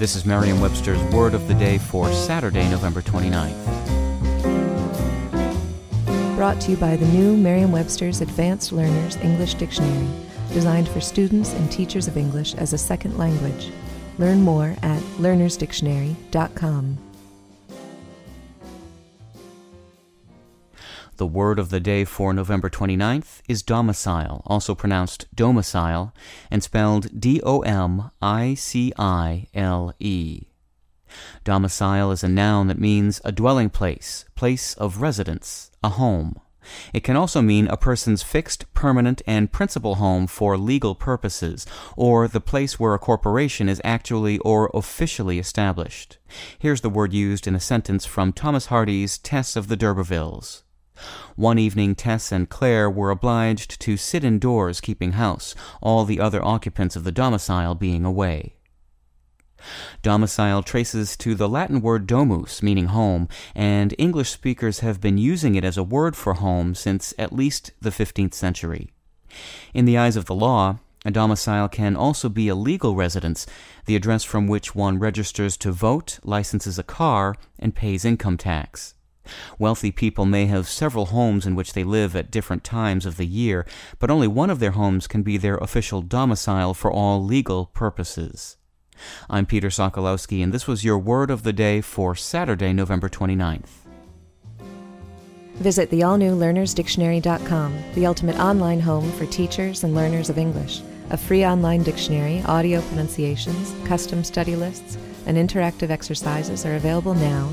This is Merriam-Webster's Word of the Day for Saturday, November 29th. Brought to you by the new Merriam-Webster's Advanced Learners English Dictionary, designed for students and teachers of English as a second language. Learn more at learnersdictionary.com. The word of the day for November 29th is domicile, also pronounced domicile, and spelled D O M I C I L E. Domicile is a noun that means a dwelling place, place of residence, a home. It can also mean a person's fixed, permanent, and principal home for legal purposes, or the place where a corporation is actually or officially established. Here's the word used in a sentence from Thomas Hardy's Tess of the D'Urbervilles. One evening, Tess and Clare were obliged to sit indoors keeping house, all the other occupants of the domicile being away. Domicile traces to the Latin word domus, meaning home, and English speakers have been using it as a word for home since at least the 15th century. In the eyes of the law, a domicile can also be a legal residence, the address from which one registers to vote, licenses a car, and pays income tax. Wealthy people may have several homes in which they live at different times of the year, but only one of their homes can be their official domicile for all legal purposes. I'm Peter Sokolowski, and this was your word of the day for Saturday, November 29th. Visit the all new learnersdictionary.com, the ultimate online home for teachers and learners of English. A free online dictionary, audio pronunciations, custom study lists, and interactive exercises are available now